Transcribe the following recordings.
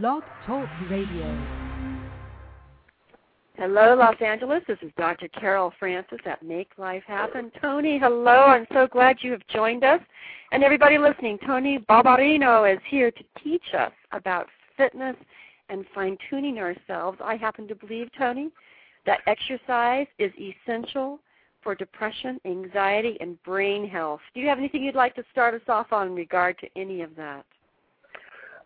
Blog Talk Radio. Hello, Los Angeles. This is Dr. Carol Francis at Make Life Happen. Tony, hello. I'm so glad you have joined us. And everybody listening, Tony Barbarino is here to teach us about fitness and fine tuning ourselves. I happen to believe, Tony, that exercise is essential for depression, anxiety, and brain health. Do you have anything you'd like to start us off on in regard to any of that?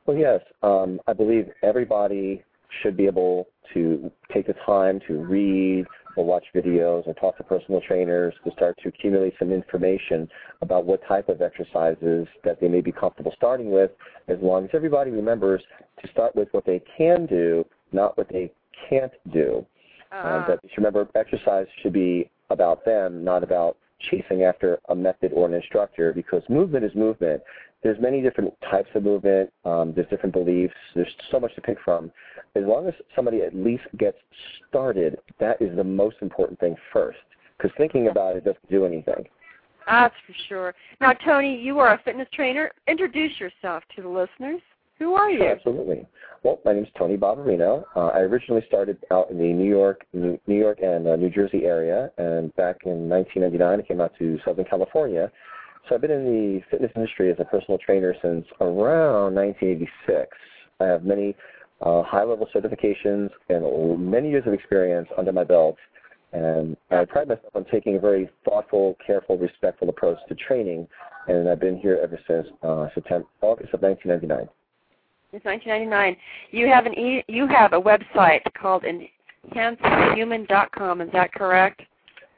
Well, yes. Um, I believe everybody should be able to take the time to read or watch videos or talk to personal trainers to start to accumulate some information about what type of exercises that they may be comfortable starting with, as long as everybody remembers to start with what they can do, not what they can't do. Uh-huh. Uh, remember, exercise should be about them, not about chasing after a method or an instructor, because movement is movement. There's many different types of movement. Um, there's different beliefs. There's so much to pick from. As long as somebody at least gets started, that is the most important thing first. Because thinking about it doesn't do anything. That's for sure. Now, Tony, you are a fitness trainer. Introduce yourself to the listeners. Who are you? Sure, absolutely. Well, my name is Tony Barbarino. Uh, I originally started out in the New York, New York and uh, New Jersey area, and back in 1999, I came out to Southern California. So I've been in the fitness industry as a personal trainer since around 1986. I have many uh, high-level certifications and many years of experience under my belt, and I pride myself on taking a very thoughtful, careful, respectful approach to training, and I've been here ever since uh, September, August of 1999. It's 1999. You have an e- you have a website called enhancedhuman.com. Is that correct?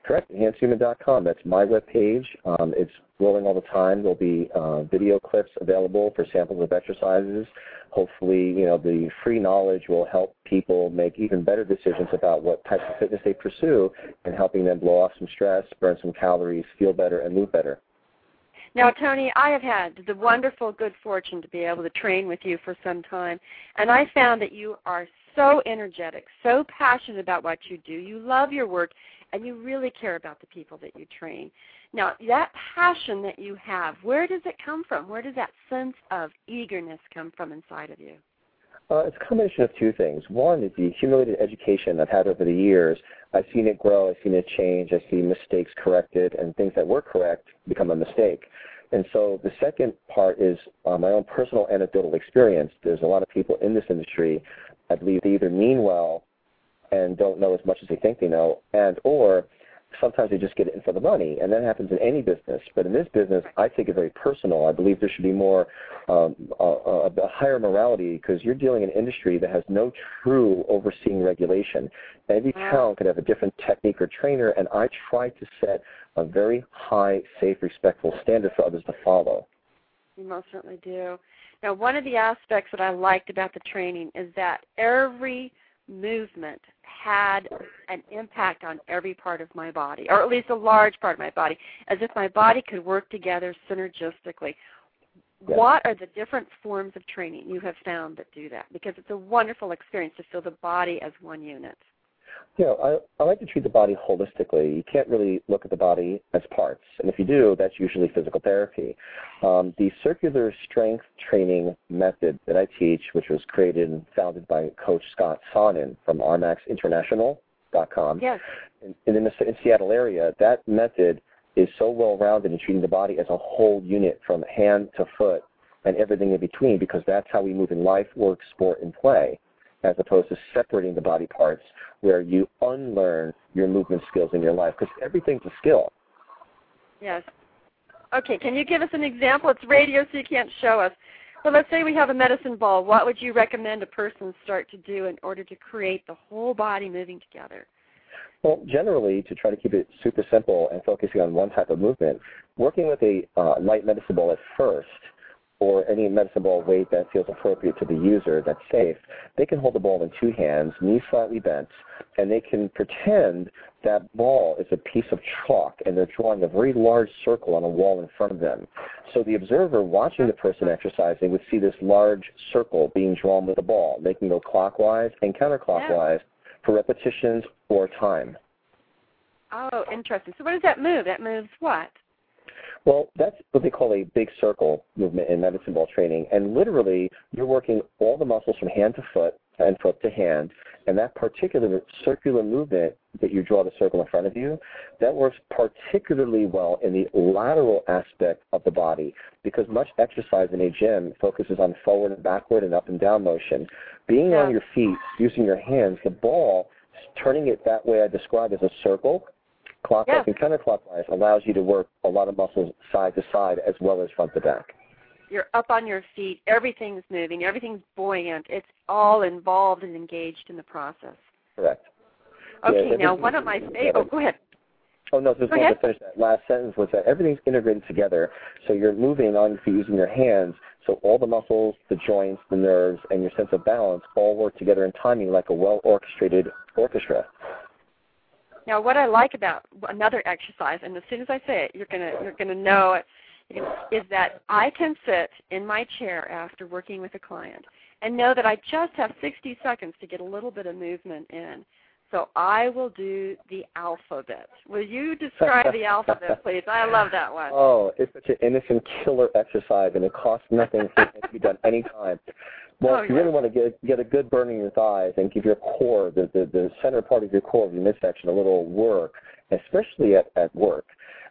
Correct. enhancehuman.com. That's my webpage. Um, it's rolling all the time. There'll be uh, video clips available for samples of exercises. Hopefully, you know the free knowledge will help people make even better decisions about what types of fitness they pursue, and helping them blow off some stress, burn some calories, feel better, and move better. Now, Tony, I have had the wonderful good fortune to be able to train with you for some time, and I found that you are so energetic, so passionate about what you do. You love your work, and you really care about the people that you train. Now, that passion that you have, where does it come from? Where does that sense of eagerness come from inside of you? Uh, it's a combination of two things. One is the accumulated education I've had over the years. I've seen it grow, I've seen it change, I've seen mistakes corrected, and things that were correct become a mistake. And so the second part is uh, my own personal anecdotal experience. There's a lot of people in this industry, I believe, they either mean well and don't know as much as they think they know, and or sometimes they just get it in for the money, and that happens in any business. But in this business, I take it very personal. I believe there should be more, um, a, a, a higher morality because you're dealing in an industry that has no true overseeing regulation. Every town could have a different technique or trainer, and I try to set a very high, safe, respectful standard for others to follow. You most certainly do. Now, one of the aspects that I liked about the training is that every movement had an impact on every part of my body, or at least a large part of my body, as if my body could work together synergistically. What are the different forms of training you have found that do that? Because it's a wonderful experience to feel the body as one unit. You know, I, I like to treat the body holistically. You can't really look at the body as parts, and if you do, that's usually physical therapy. Um, the circular strength training method that I teach, which was created and founded by Coach Scott Sonnon from RmaxInternational.com, yes. in, in the in Seattle area, that method is so well rounded in treating the body as a whole unit from hand to foot and everything in between because that's how we move in life, work, sport, and play as opposed to separating the body parts where you unlearn your movement skills in your life because everything's a skill. Yes. Okay, can you give us an example? It's radio, so you can't show us. But let's say we have a medicine ball. What would you recommend a person start to do in order to create the whole body moving together? Well, generally, to try to keep it super simple and focusing on one type of movement, working with a uh, light medicine ball at first – or any medicine ball weight that feels appropriate to the user that's safe, they can hold the ball in two hands, knees slightly bent, and they can pretend that ball is a piece of chalk and they're drawing a very large circle on a wall in front of them. So the observer watching the person exercising would see this large circle being drawn with the ball. They can go clockwise and counterclockwise yeah. for repetitions or time. Oh, interesting. So what does that move? That moves what? Well, that's what they call a big circle movement in medicine ball training. And literally, you're working all the muscles from hand to foot and foot to hand. And that particular circular movement that you draw the circle in front of you, that works particularly well in the lateral aspect of the body because much exercise in a gym focuses on forward and backward and up and down motion. Being Yeah. on your feet, using your hands, the ball, turning it that way I described as a circle, clockwise Yeah. and counterclockwise, allows you to work a lot of muscles side to side as well as front to back. You're up on your feet. Everything's moving. Everything's buoyant. It's all involved and engaged in the process. Correct. Okay, Yeah, now one of my favorite. Oh, go ahead. Oh no, just wanted to finish that last sentence was that everything's integrated together. So you're moving on your feet using your hands. So all the muscles, the joints, the nerves, and your sense of balance all work together in timing like a well orchestrated orchestra. Now, what I like about another exercise, and as soon as I say it, you're gonna you're gonna know it, is that I can sit in my chair after working with a client and know that I just have 60 seconds to get a little bit of movement in. So I will do the alphabet. Will you describe the alphabet, please? I love that one. Oh, it's such an innocent killer exercise, and it costs nothing for it to be done anytime. Well, Oh, if you yeah. really want to get get a good burn in your thighs and give your core, the, the the center part of your core of your midsection, a little work, especially at at work.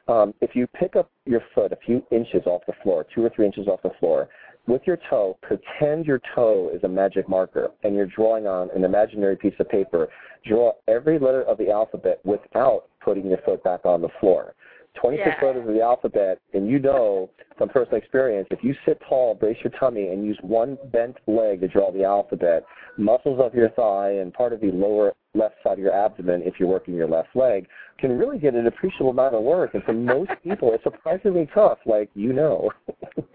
Um, if you pick up your foot a few inches off the floor, two or three inches off the floor, with your toe, pretend your toe is a magic marker and you're drawing on an imaginary piece of paper. Draw every letter of the alphabet without putting your foot back on the floor. 26 Yeah. letters of the alphabet, and you know from personal experience, if you sit tall, brace your tummy, and use one bent leg to draw the alphabet, muscles of your thigh and part of the lower left side of your abdomen, if you're working your left leg, can really get an appreciable amount of work. And for most people, it's surprisingly tough, like you know.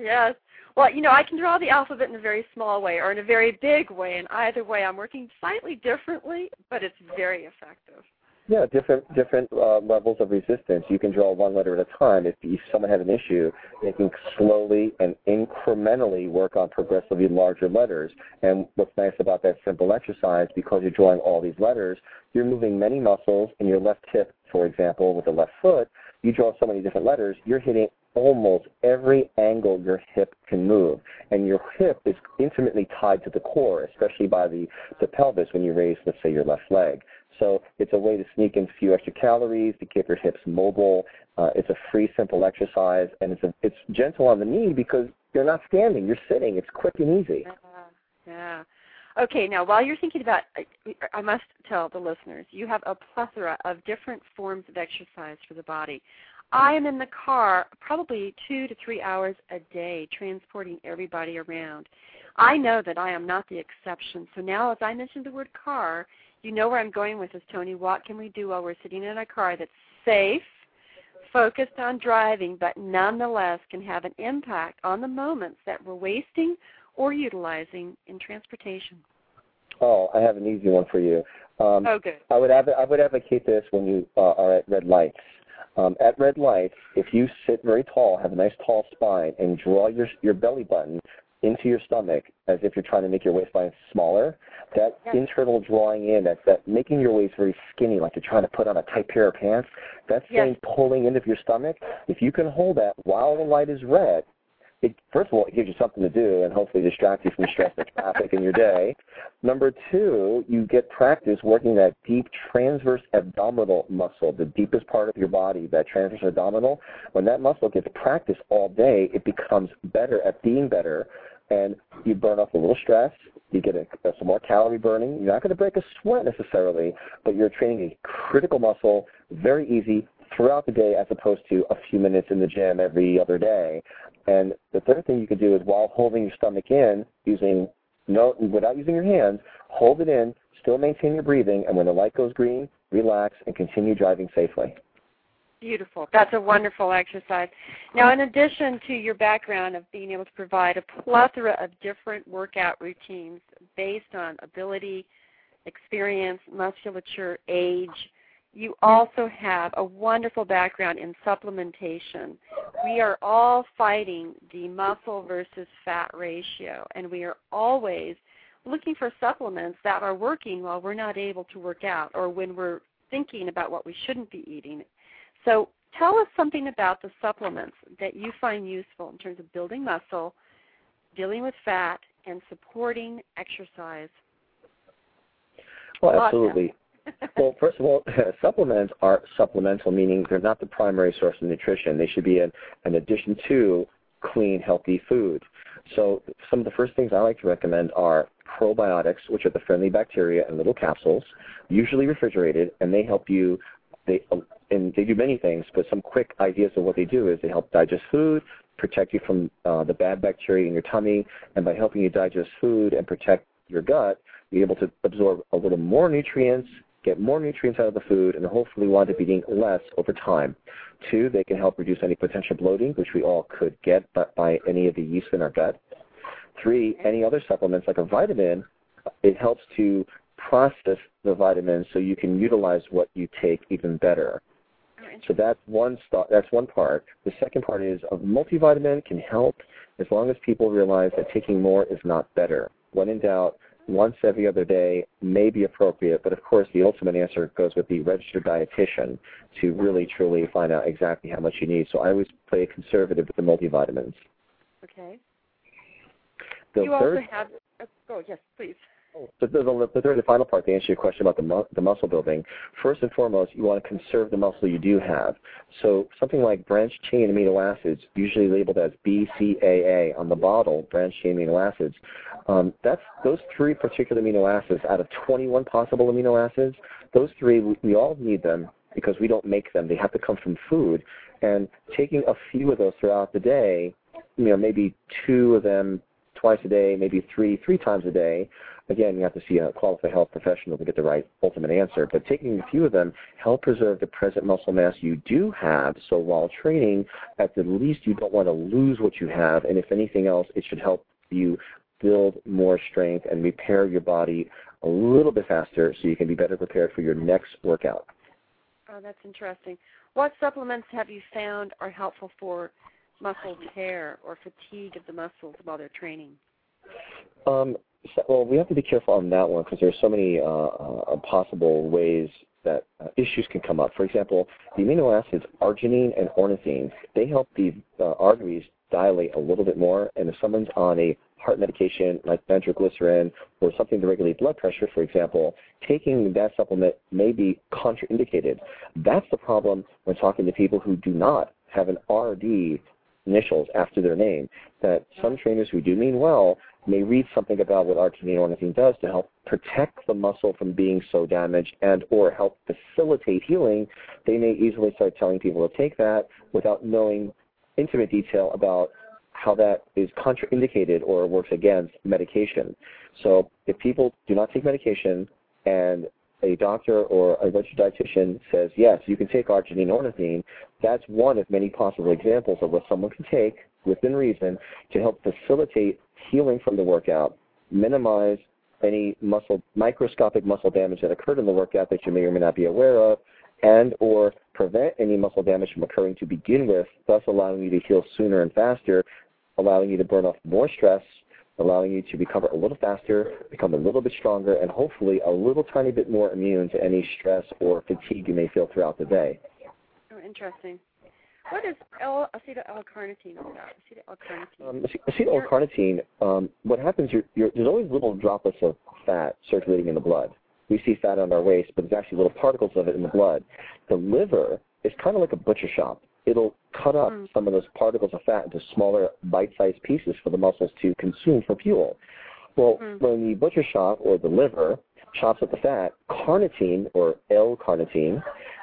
Yes. Well, you know, I can draw the alphabet in a very small way or in a very big way, and either way, I'm working slightly differently, but it's very effective. Yeah, different different uh, levels of resistance. You can draw one letter at a time. If, if someone had an issue, they can slowly and incrementally work on progressively larger letters. And what's nice about that simple exercise, because you're drawing all these letters, you're moving many muscles in your left hip, for example, with the left foot. You draw so many different letters, you're hitting almost every angle your hip can move. And your hip is intimately tied to the core, especially by the, the pelvis when you raise, let's say, your left leg. So it's a way to sneak in a few extra calories to keep your hips mobile. Uh, it's a free, simple exercise, and it's a, it's gentle on the knee because you're not standing, you're sitting. It's quick and easy. Yeah. Yeah. Okay, now while you're thinking about, I must tell the listeners, you have a plethora of different forms of exercise for the body. I am in the car probably two to three hours a day transporting everybody around. I know that I am not the exception. So now, as I mentioned the word car, you know where I'm going with this, Tony. What can we do while we're sitting in a car that's safe, focused on driving, but nonetheless can have an impact on the moments that we're wasting or utilizing in transportation? Oh, I have an easy one for you. Um, Oh, good. I would adv- I would advocate this when you uh, are at red lights. Um, at red lights, if you sit very tall, have a nice tall spine, and draw your your belly button into your stomach as if you're trying to make your waistline smaller, that Yes. internal drawing in, that that making your waist very skinny, like you're trying to put on a tight pair of pants, that Yes. same pulling into your stomach. If you can hold that while the light is red, it, first of all, it gives you something to do and hopefully distracts you from stress and traffic in your day. Number two, you get practice working that deep transverse abdominal muscle, the deepest part of your body, that transverse abdominal. When that muscle gets practice all day, it becomes better at being better, and you burn off a little stress. You get a, some more calorie burning. You're not going to break a sweat necessarily, but you're training a critical muscle very easy throughout the day as opposed to a few minutes in the gym every other day. And the third thing you could do is while holding your stomach in, using no without using your hands, hold it in, still maintain your breathing, and when the light goes green, relax and continue driving safely. Beautiful. That's a wonderful exercise. Now, in addition to your background of being able to provide a plethora of different workout routines based on ability, experience, musculature, age, you also have a wonderful background in supplementation. We are all fighting the muscle versus fat ratio, and we are always looking for supplements that are working while we're not able to work out or when we're thinking about what we shouldn't be eating. So tell us something about the supplements that you find useful in terms of building muscle, dealing with fat, and supporting exercise. Well, absolutely. well, first of all, supplements are supplemental, meaning they're not the primary source of nutrition. They should be an, an addition to clean, healthy food. So some of the first things I like to recommend are probiotics, which are the friendly bacteria in little capsules, usually refrigerated, and they help you. They and they do many things, but some quick ideas of what they do is they help digest food, protect you from uh, the bad bacteria in your tummy, and by helping you digest food and protect your gut, you're able to absorb a little more nutrients, get more nutrients out of the food, and hopefully wind up eating less over time. Two, they can help reduce any potential bloating, which we all could get but by any of the yeast in our gut. Three, any other supplements like a vitamin, it helps to process the vitamins so you can utilize what you take even better. So that's one st- that's one part. The second part is a multivitamin can help as long as people realize that taking more is not better. When in doubt, once every other day may be appropriate, but of course the ultimate answer goes with the registered dietitian to really truly find out exactly how much you need. So I always play conservative with the multivitamins. Okay. The you third, also have. Oh yes, please. The, the, the third and final part to answer your question about the, mu- the muscle building, first and foremost, you want to conserve the muscle you do have. So something like branched chain amino acids, usually labeled as BCAA on the bottle, branched chain amino acids, um, that's those three particular amino acids out of 21 possible amino acids. Those three, we, we all need them because we don't make them. They have to come from food. And taking a few of those throughout the day, you know, maybe two of them twice a day, maybe three, three times a day, again, you have to see a qualified health professional to get the right ultimate answer. But taking a few of them help preserve the present muscle mass you do have. So while training, at the least you don't want to lose what you have. And if anything else, it should help you build more strength and repair your body a little bit faster so you can be better prepared for your next workout. Oh, that's interesting. What supplements have you found are helpful for muscle tear or fatigue of the muscles while they're training? Um, so, well, we have to be careful on that one because there's so many uh, uh, possible ways that uh, issues can come up. For example, the amino acids arginine and ornithine, they help the uh, arteries dilate a little bit more. And if someone's on a heart medication like nitroglycerin or something to regulate blood pressure, for example, taking that supplement may be contraindicated. That's the problem when talking to people who do not have an RD initials after their name. That some trainers who do mean well may read something about what arginine ornithine does to help protect the muscle from being so damaged and or help facilitate healing. They may easily start telling people to take that without knowing intimate detail about how that is contraindicated or works against medication. So if people do not take medication and a doctor or a registered dietitian says, yes, you can take arginine ornithine, that's one of many possible examples of what someone can take within reason to help facilitate healing from the workout, minimize any muscle microscopic muscle damage that occurred in the workout that you may or may not be aware of, and or prevent any muscle damage from occurring to begin with, thus allowing you to heal sooner and faster, allowing you to burn off more stress, allowing you to recover a little faster, become a little bit stronger, and hopefully a little tiny bit more immune to any stress or fatigue you may feel throughout the day. Oh, interesting. What is L- acetyl L-carnitine about? Acetyl L-carnitine. Um, acetyl L-carnitine. Um, what happens? You're, you're, there's always little droplets of fat circulating in the blood. We see fat on our waist, but there's actually little particles of it in the blood. The liver is kind of like a butcher shop. It'll cut up Mm. some of those particles of fat into smaller, bite-sized pieces for the muscles to consume for fuel. Well, Mm. when the butcher shop or the liver chops up the fat, carnitine or L-carnitine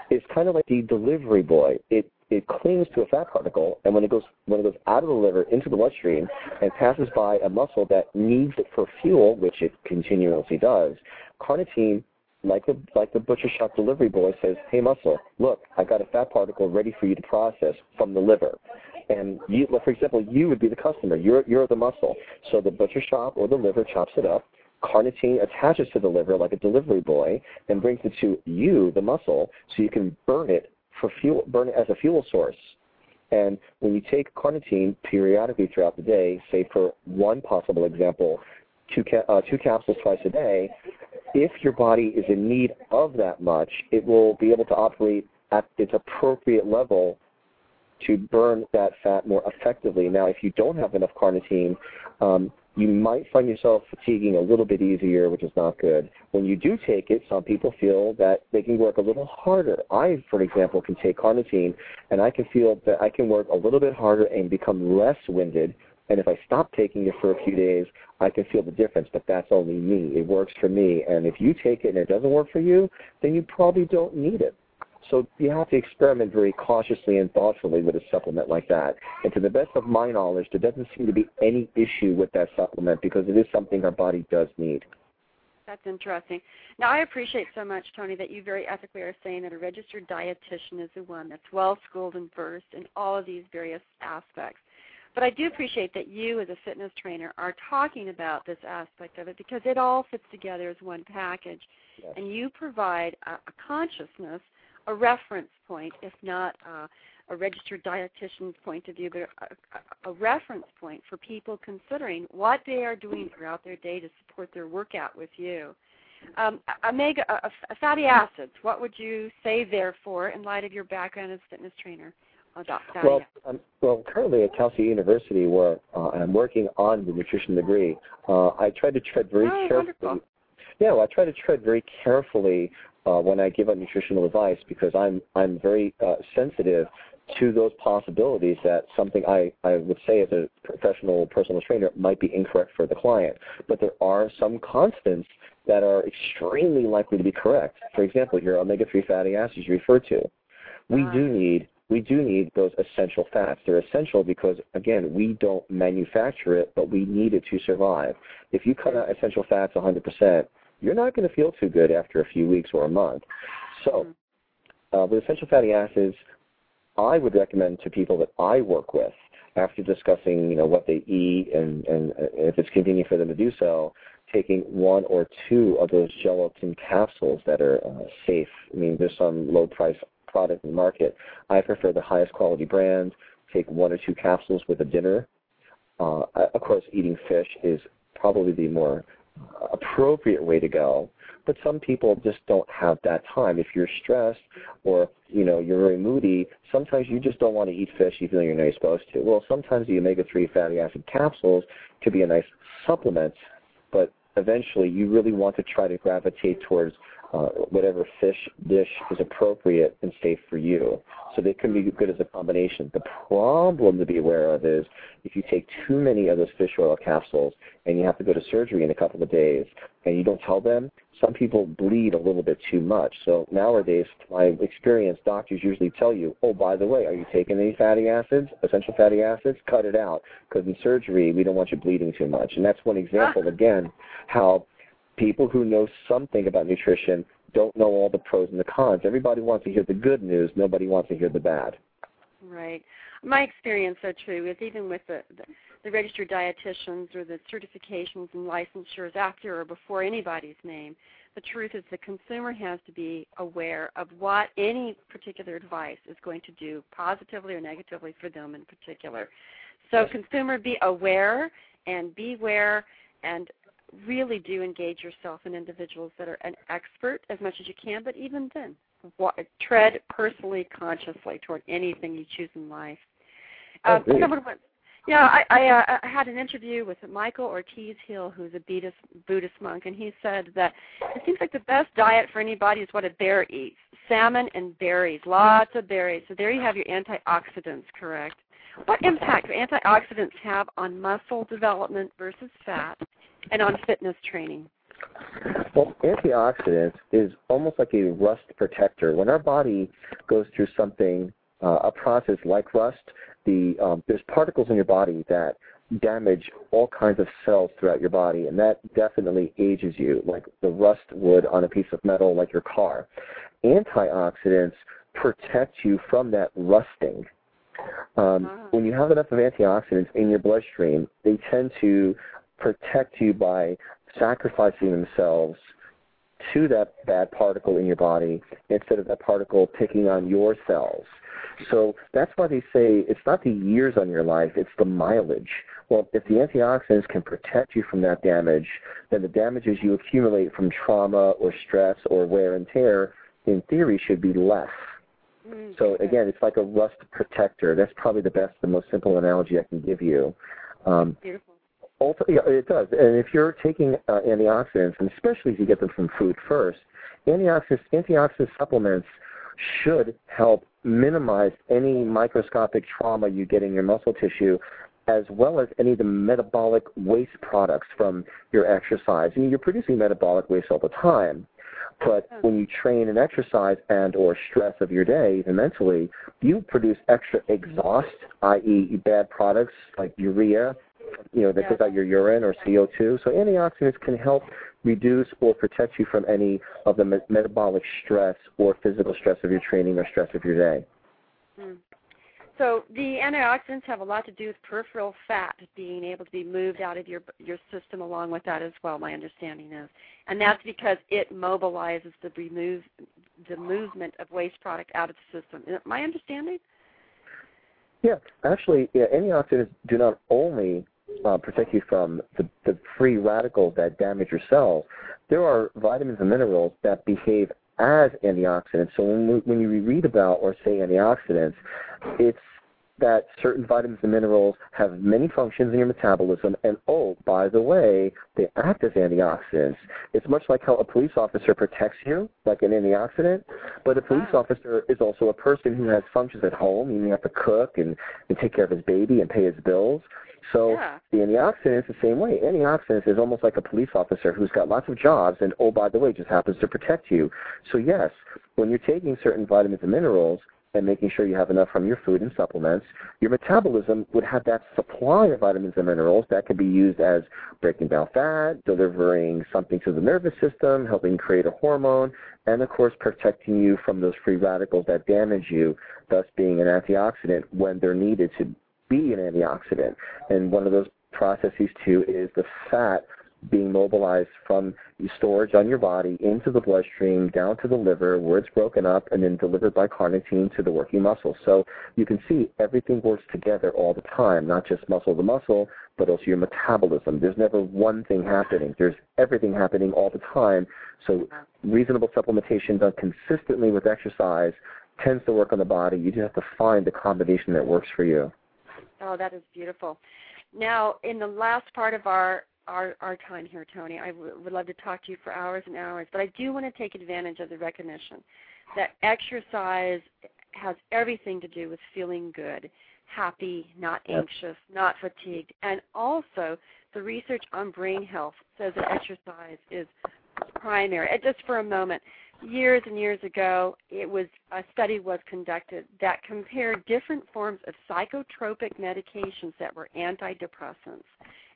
is kind of like the delivery boy. It it clings to a fat particle, and when it goes when it goes out of the liver into the bloodstream and passes by a muscle that needs it for fuel, which it continuously does, carnitine, like the like the butcher shop delivery boy, says, "Hey muscle, look, I got a fat particle ready for you to process from the liver." And you, for example, you would be the customer. You're you're the muscle. So the butcher shop or the liver chops it up. Carnitine attaches to the liver like a delivery boy and brings it to you, the muscle, so you can burn it for fuel, burn as a fuel source. And when you take carnitine periodically throughout the day, say for one possible example, two, ca- uh, two capsules twice a day, if your body is in need of that much, it will be able to operate at its appropriate level to burn that fat more effectively. Now, if you don't have enough carnitine, um, you might find yourself fatiguing a little bit easier, which is not good. When you do take it, some people feel that they can work a little harder. I, for example, can take carnitine, and I can feel that I can work a little bit harder and become less winded. And if I stop taking it for a few days, I can feel the difference, but that's only me. It works for me. And if you take it and it doesn't work for you, then you probably don't need it. So you have to experiment very cautiously and thoughtfully with a supplement like that. And to the best of my knowledge, there doesn't seem to be any issue with that supplement because it is something our body does need. That's interesting. Now, I appreciate so much, Tony, that you very ethically are saying that a registered dietitian is the one that's well schooled and versed in all of these various aspects. But I do appreciate that you, as a fitness trainer, are talking about this aspect of it because it all fits together as one package. Yes. And you provide a, a consciousness – a reference point, if not uh, a registered dietitian's point of view, but a, a, reference point for people considering what they are doing throughout their day to support their workout with you. Um, omega uh, fatty acids. What would you say therefore in light of your background as a fitness trainer? Oh, well, um, well, currently at Cal State University, where uh, I'm working on the nutrition degree, uh, I try to tread very oh, carefully. Wonderful. Yeah, well, I try to tread very carefully uh, when I give out nutritional advice because I'm I'm very uh, sensitive to those possibilities that something I, I would say as a professional personal trainer might be incorrect for the client. But there are some constants that are extremely likely to be correct. For example, your omega-3 fatty acids you refer to. We do need we do need those essential fats. They're essential because again, we don't manufacture it, but we need it to survive. If you cut out essential fats 100%, you're not going to feel too good after a few weeks or a month. So, mm-hmm. uh, with essential fatty acids, I would recommend to people that I work with, after discussing, you know, what they eat and, and if it's convenient for them to do so, taking one or two of those gelatin capsules that are uh, safe. I mean, there's some low price product in the market. I prefer the highest quality brand. Take one or two capsules with a dinner. Uh, of course, eating fish is probably the more appropriate way to go. But some people just don't have that time. If you're stressed or you know you're very moody, sometimes you just don't want to eat fish even though you're not supposed to. Well, sometimes the omega-3 fatty acid capsules could be a nice supplement, but eventually you really want to try to gravitate towards uh, whatever fish dish is appropriate and safe for you. So they can be good as a combination. The problem to be aware of is if you take too many of those fish oil capsules and you have to go to surgery in a couple of days and you don't tell them, some people bleed a little bit too much. So nowadays, my experience, doctors usually tell you, oh, by the way, are you taking any fatty acids, essential fatty acids? Cut it out because in surgery we don't want you bleeding too much. And that's one example, again, how people who know something about nutrition don't know all the pros and the cons. Everybody wants to hear the good news. Nobody wants to hear the bad. Right. My experience, so true, is even with the, the, the registered dietitians or the certifications and licensures after or before anybody's name, the truth is the consumer has to be aware of what any particular advice is going to do positively or negatively for them in particular. So consumer be aware and beware and really do engage yourself in individuals that are an expert as much as you can, but even then, what, tread personally, consciously toward anything you choose in life. Um, yeah, I, I, uh, I had an interview with Michael Ortiz Hill, who's a Buddhist, Buddhist monk, and he said that it seems like the best diet for anybody is what a bear eats: salmon and berries, lots of berries. So there you have your antioxidants, correct? What impact do antioxidants have on muscle development versus fat? And on fitness training? Well, antioxidants is almost like a rust protector. When our body goes through something, uh, a process like rust, the um, there's particles in your body that damage all kinds of cells throughout your body, and that definitely ages you, like the rust would on a piece of metal, like your car. Antioxidants protect you from that rusting. Um, wow. When you have enough of antioxidants in your bloodstream, they tend to protect you by sacrificing themselves to that bad particle in your body instead of that particle picking on your cells. So that's why they say it's not the years on your life, it's the mileage. Well, if the antioxidants can protect you from that damage, then the damages you accumulate from trauma or stress or wear and tear, in theory, should be less. Mm, So again, it's like a rust protector. That's probably the best, the most simple analogy I can give you. Um, yeah, it does. And if you're taking uh, antioxidants, and especially if you get them from food first, antioxidants, antioxidant supplements should help minimize any microscopic trauma you get in your muscle tissue, as well as any of the metabolic waste products from your exercise. I mean, you're producing metabolic waste all the time. But when you train and exercise and or stress of your day, even mentally, you produce extra exhaust, i.e. bad products like urea, you know, that Yeah. goes out your urine or CO2. So antioxidants can help reduce or protect you from any of the me- metabolic stress or physical stress of your training or stress of your day. Mm. So the antioxidants have a lot to do with peripheral fat being able to be moved out of your your system along with that as well. My understanding is, and that's because it mobilizes the remove the movement of waste product out of the system. Is that my understanding? Yeah, actually, yeah, antioxidants do not only uh, protect you from the, the free radicals that damage your cells. There are vitamins and minerals that behave as antioxidants. So when, we, when you read about or say antioxidants, it's that certain vitamins and minerals have many functions in your metabolism, and oh, by the way, they act as antioxidants. It's much like how a police officer protects you, like an antioxidant, but a police Wow. officer is also a person who has functions at home. You have to cook and, and take care of his baby and pay his bills. So Yeah. the antioxidants the same way. Antioxidants is almost like a police officer who's got lots of jobs and oh by the way just happens to protect you. So yes, when you're taking certain vitamins and minerals and making sure you have enough from your food and supplements, your metabolism would have that supply of vitamins and minerals that could be used as breaking down fat, delivering something to the nervous system, helping create a hormone, and of course protecting you from those free radicals that damage you, thus being an antioxidant when they're needed to be an antioxidant. And one of those processes too is the fat being mobilized from storage on your body into the bloodstream, down to the liver, where it's broken up, and then delivered by carnitine to the working muscle. So you can see everything works together all the time, not just muscle to muscle, but also your metabolism. There's never one thing happening. There's everything happening all the time. So reasonable supplementation done consistently with exercise tends to work on the body. You just have to find the combination that works for you. Oh, that is beautiful. Now, in the last part of our our, our time here, Tony, I w- would love to talk to you for hours and hours, but I do want to take advantage of the recognition that exercise has everything to do with feeling good, happy, not anxious, not fatigued, and also the research on brain health says that exercise is primary. Just for a moment, years and years ago, it was a study was conducted that compared different forms of psychotropic medications that were antidepressants.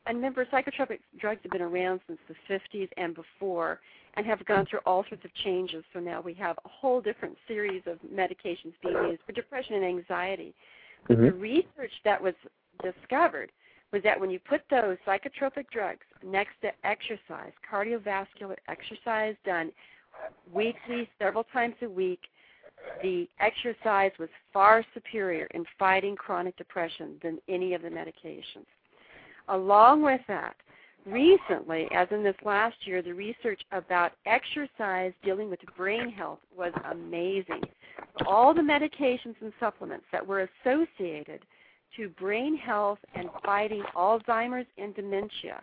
And remember, psychotropic drugs have been around since the 50s and before, and have gone through all sorts of changes. So now we have a whole different series of medications being used for depression and anxiety. But the mm-hmm. research that was discovered was that when you put those psychotropic drugs next to exercise, cardiovascular exercise done weekly, several times a week, the exercise was far superior in fighting chronic depression than any of the medications. Along with that, recently, as in this last year, the research about exercise dealing with brain health was amazing. All the medications and supplements that were associated to brain health and fighting Alzheimer's and dementia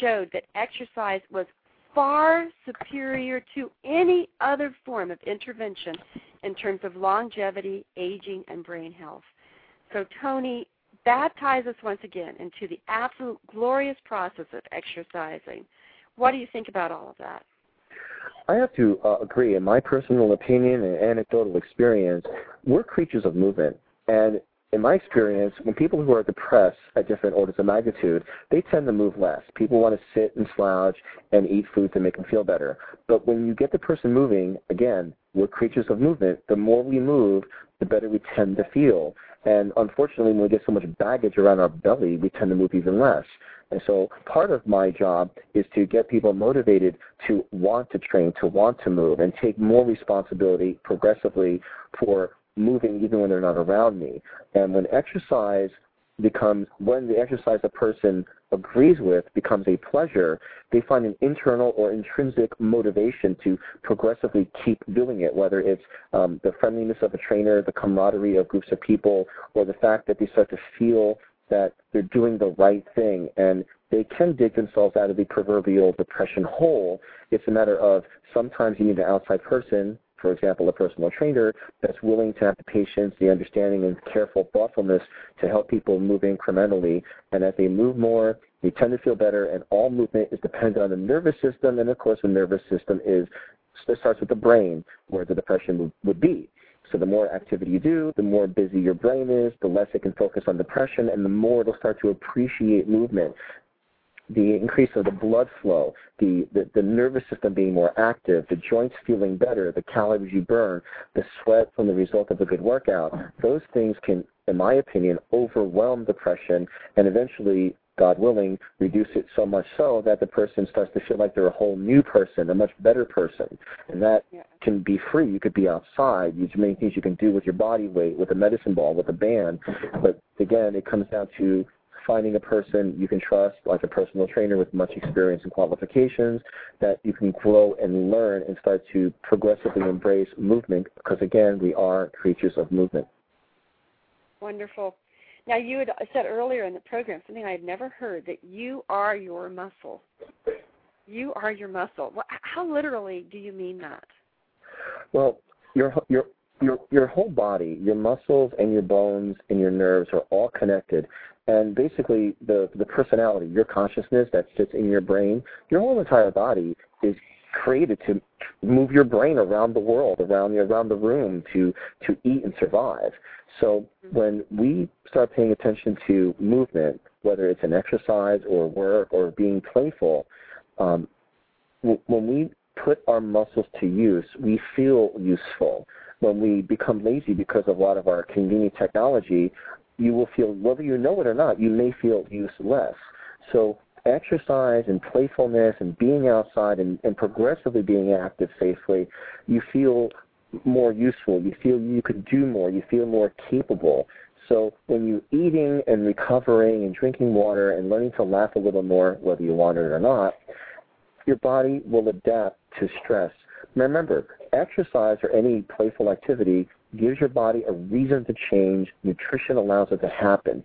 showed that exercise was far superior to any other form of intervention in terms of longevity, aging, and brain health. So, Tony, that ties us once again into the absolute glorious process of exercising. What do you think about all of that? I have to uh, agree. In my personal opinion and anecdotal experience, we're creatures of movement. And in my experience, when people who are depressed at different orders of magnitude, they tend to move less. People want to sit and slouch and eat food to make them feel better. But when you get the person moving, again, we're creatures of movement. The more we move, the better we tend to feel. And unfortunately, when we get so much baggage around our belly, we tend to move even less. And so part of my job is to get people motivated to want to train, to want to move, and take more responsibility progressively for moving even when they're not around me. And when exercise becomes, when the exercise a person agrees with becomes a pleasure, they find an internal or intrinsic motivation to progressively keep doing it, whether it's um, the friendliness of a trainer, the camaraderie of groups of people, or the fact that they start to feel that they're doing the right thing and they can dig themselves out of the proverbial depression hole. It's a matter of sometimes you need an outside person for example, a personal trainer that's willing to have the patience, the understanding, and careful thoughtfulness to help people move incrementally. And as they move more, they tend to feel better. And all movement is dependent on the nervous system. And of course, the nervous system is it starts with the brain, where the depression would, would be. So the more activity you do, the more busy your brain is, the less it can focus on depression, and the more it'll start to appreciate movement the increase of the blood flow, the, the, the, nervous system being more active, the joints feeling better, the calories you burn, the sweat from the result of a good workout, those things can, in my opinion, overwhelm depression and eventually, God willing, reduce it so much so that the person starts to feel like they're a whole new person, a much better person. And that yeah. can be free. You could be outside. There's many things you can do with your body weight, with a medicine ball, with a band. But again, it comes down to finding a person you can trust, like a personal trainer with much experience and qualifications, that you can grow and learn and start to progressively embrace movement because, again, we are creatures of movement. Wonderful. Now, you had said earlier in the program something I had never heard that you are your muscle. You are your muscle. How literally do you mean that? Well, your your your your whole body, your muscles and your bones and your nerves are all connected. And basically, the the personality, your consciousness that sits in your brain, your whole entire body is created to move your brain around the world, around the around the room, to to eat and survive. So when we start paying attention to movement, whether it's an exercise or work or being playful, um, when we put our muscles to use, we feel useful. When we become lazy because of a lot of our convenient technology, you will feel, whether you know it or not, you may feel useless. So exercise and playfulness and being outside and, and progressively being active safely, you feel more useful. You feel you could do more. You feel more capable. So when you're eating and recovering and drinking water and learning to laugh a little more, whether you want it or not, your body will adapt to stress. Remember, exercise or any playful activity gives your body a reason to change. Nutrition allows it to happen.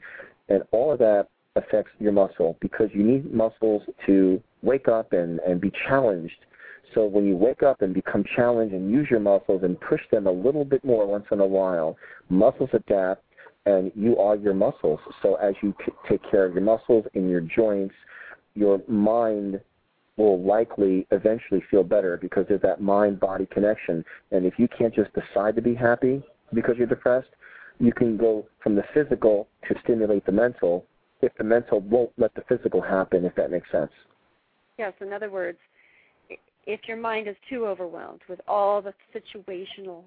And all of that affects your muscle because you need muscles to wake up and, and be challenged. So when you wake up and become challenged and use your muscles and push them a little bit more once in a while, muscles adapt and you are your muscles. So as you take care of your muscles and your joints, your mind will likely eventually feel better because there's that mind body connection. And if you can't just decide to be happy because you're depressed, you can go from the physical to stimulate the mental if the mental won't let the physical happen, if that makes sense. Yes, in other words, if your mind is too overwhelmed with all the situational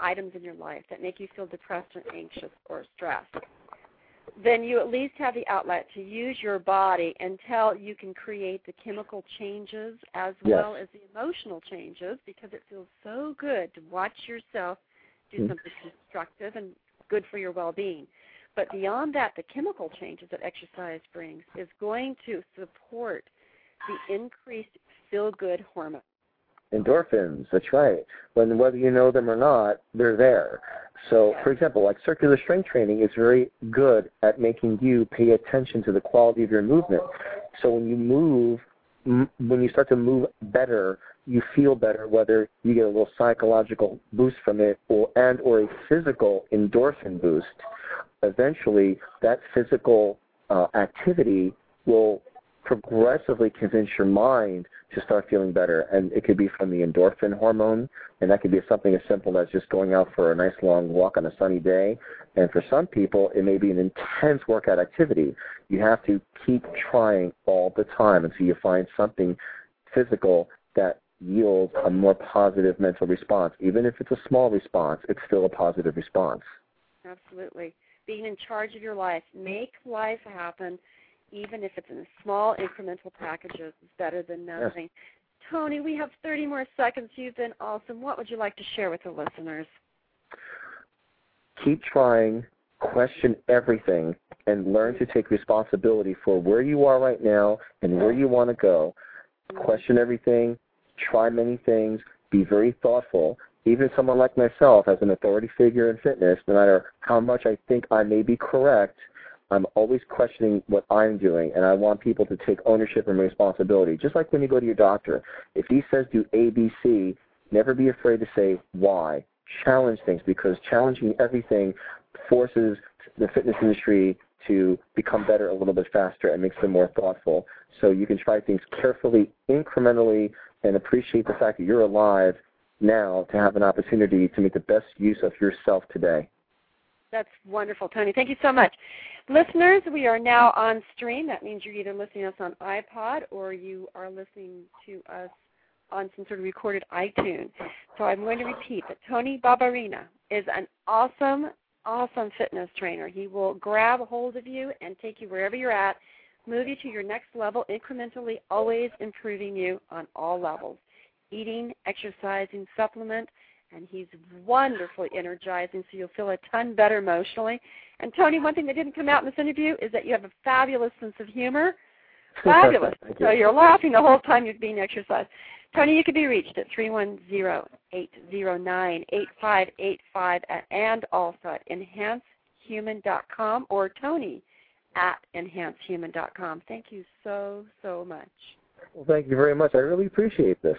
items in your life that make you feel depressed or anxious or stressed, then you at least have the outlet to use your body until you can create the chemical changes as yes. well as the emotional changes because it feels so good to watch yourself do mm-hmm. something constructive and good for your well being. But beyond that, the chemical changes that exercise brings is going to support the increased feel good hormone. Endorphins, that's right. When whether you know them or not, they're there. So, for example, like circular strength training is very good at making you pay attention to the quality of your movement. So when you move, m- when you start to move better, you feel better. Whether you get a little psychological boost from it, or and or a physical endorphin boost. Eventually, that physical uh, activity will progressively convince your mind to start feeling better. And it could be from the endorphin hormone, and that could be something as simple as just going out for a nice long walk on a sunny day. And for some people, it may be an intense workout activity. You have to keep trying all the time until you find something physical that yields a more positive mental response. Even if it's a small response, it's still a positive response. Absolutely. Being in charge of your life, make life happen even if it's in small incremental packages, is better than nothing. Tony, we have 30 more seconds. You've been awesome. What would you like to share with the listeners? Keep trying, question everything and learn to take responsibility for where you are right now and where you want to go. Question everything, try many things, be very thoughtful. Even someone like myself, as an authority figure in fitness, no matter how much I think I may be correct, I'm always questioning what I'm doing, and I want people to take ownership and responsibility. Just like when you go to your doctor, if he says do A, B, C, never be afraid to say why. Challenge things because challenging everything forces the fitness industry to become better a little bit faster and makes them more thoughtful. So you can try things carefully, incrementally, and appreciate the fact that you're alive now to have an opportunity to make the best use of yourself today. That's wonderful, Tony. Thank you so much. Listeners, we are now on stream. That means you're either listening to us on iPod or you are listening to us on some sort of recorded iTunes. So I'm going to repeat that Tony Barbarina is an awesome, awesome fitness trainer. He will grab hold of you and take you wherever you're at, move you to your next level, incrementally, always improving you on all levels. Eating, exercising, supplement, and he's wonderfully energizing, so you'll feel a ton better emotionally. And Tony, one thing that didn't come out in this interview is that you have a fabulous sense of humor. Fabulous. so you're laughing the whole time you're being exercised. Tony, you can be reached at 310-809-8585 and also at enhancehuman.com or Tony at enhancehuman.com. Thank you so, so much. Well, thank you very much. I really appreciate this.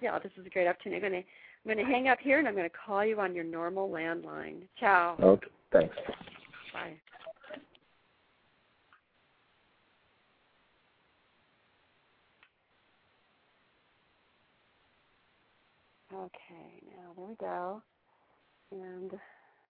Yeah, this is a great opportunity. I'm going to, I'm going to hang up here and I'm going to call you on your normal landline. Ciao. Okay, thanks. Bye. Okay, now there we go. And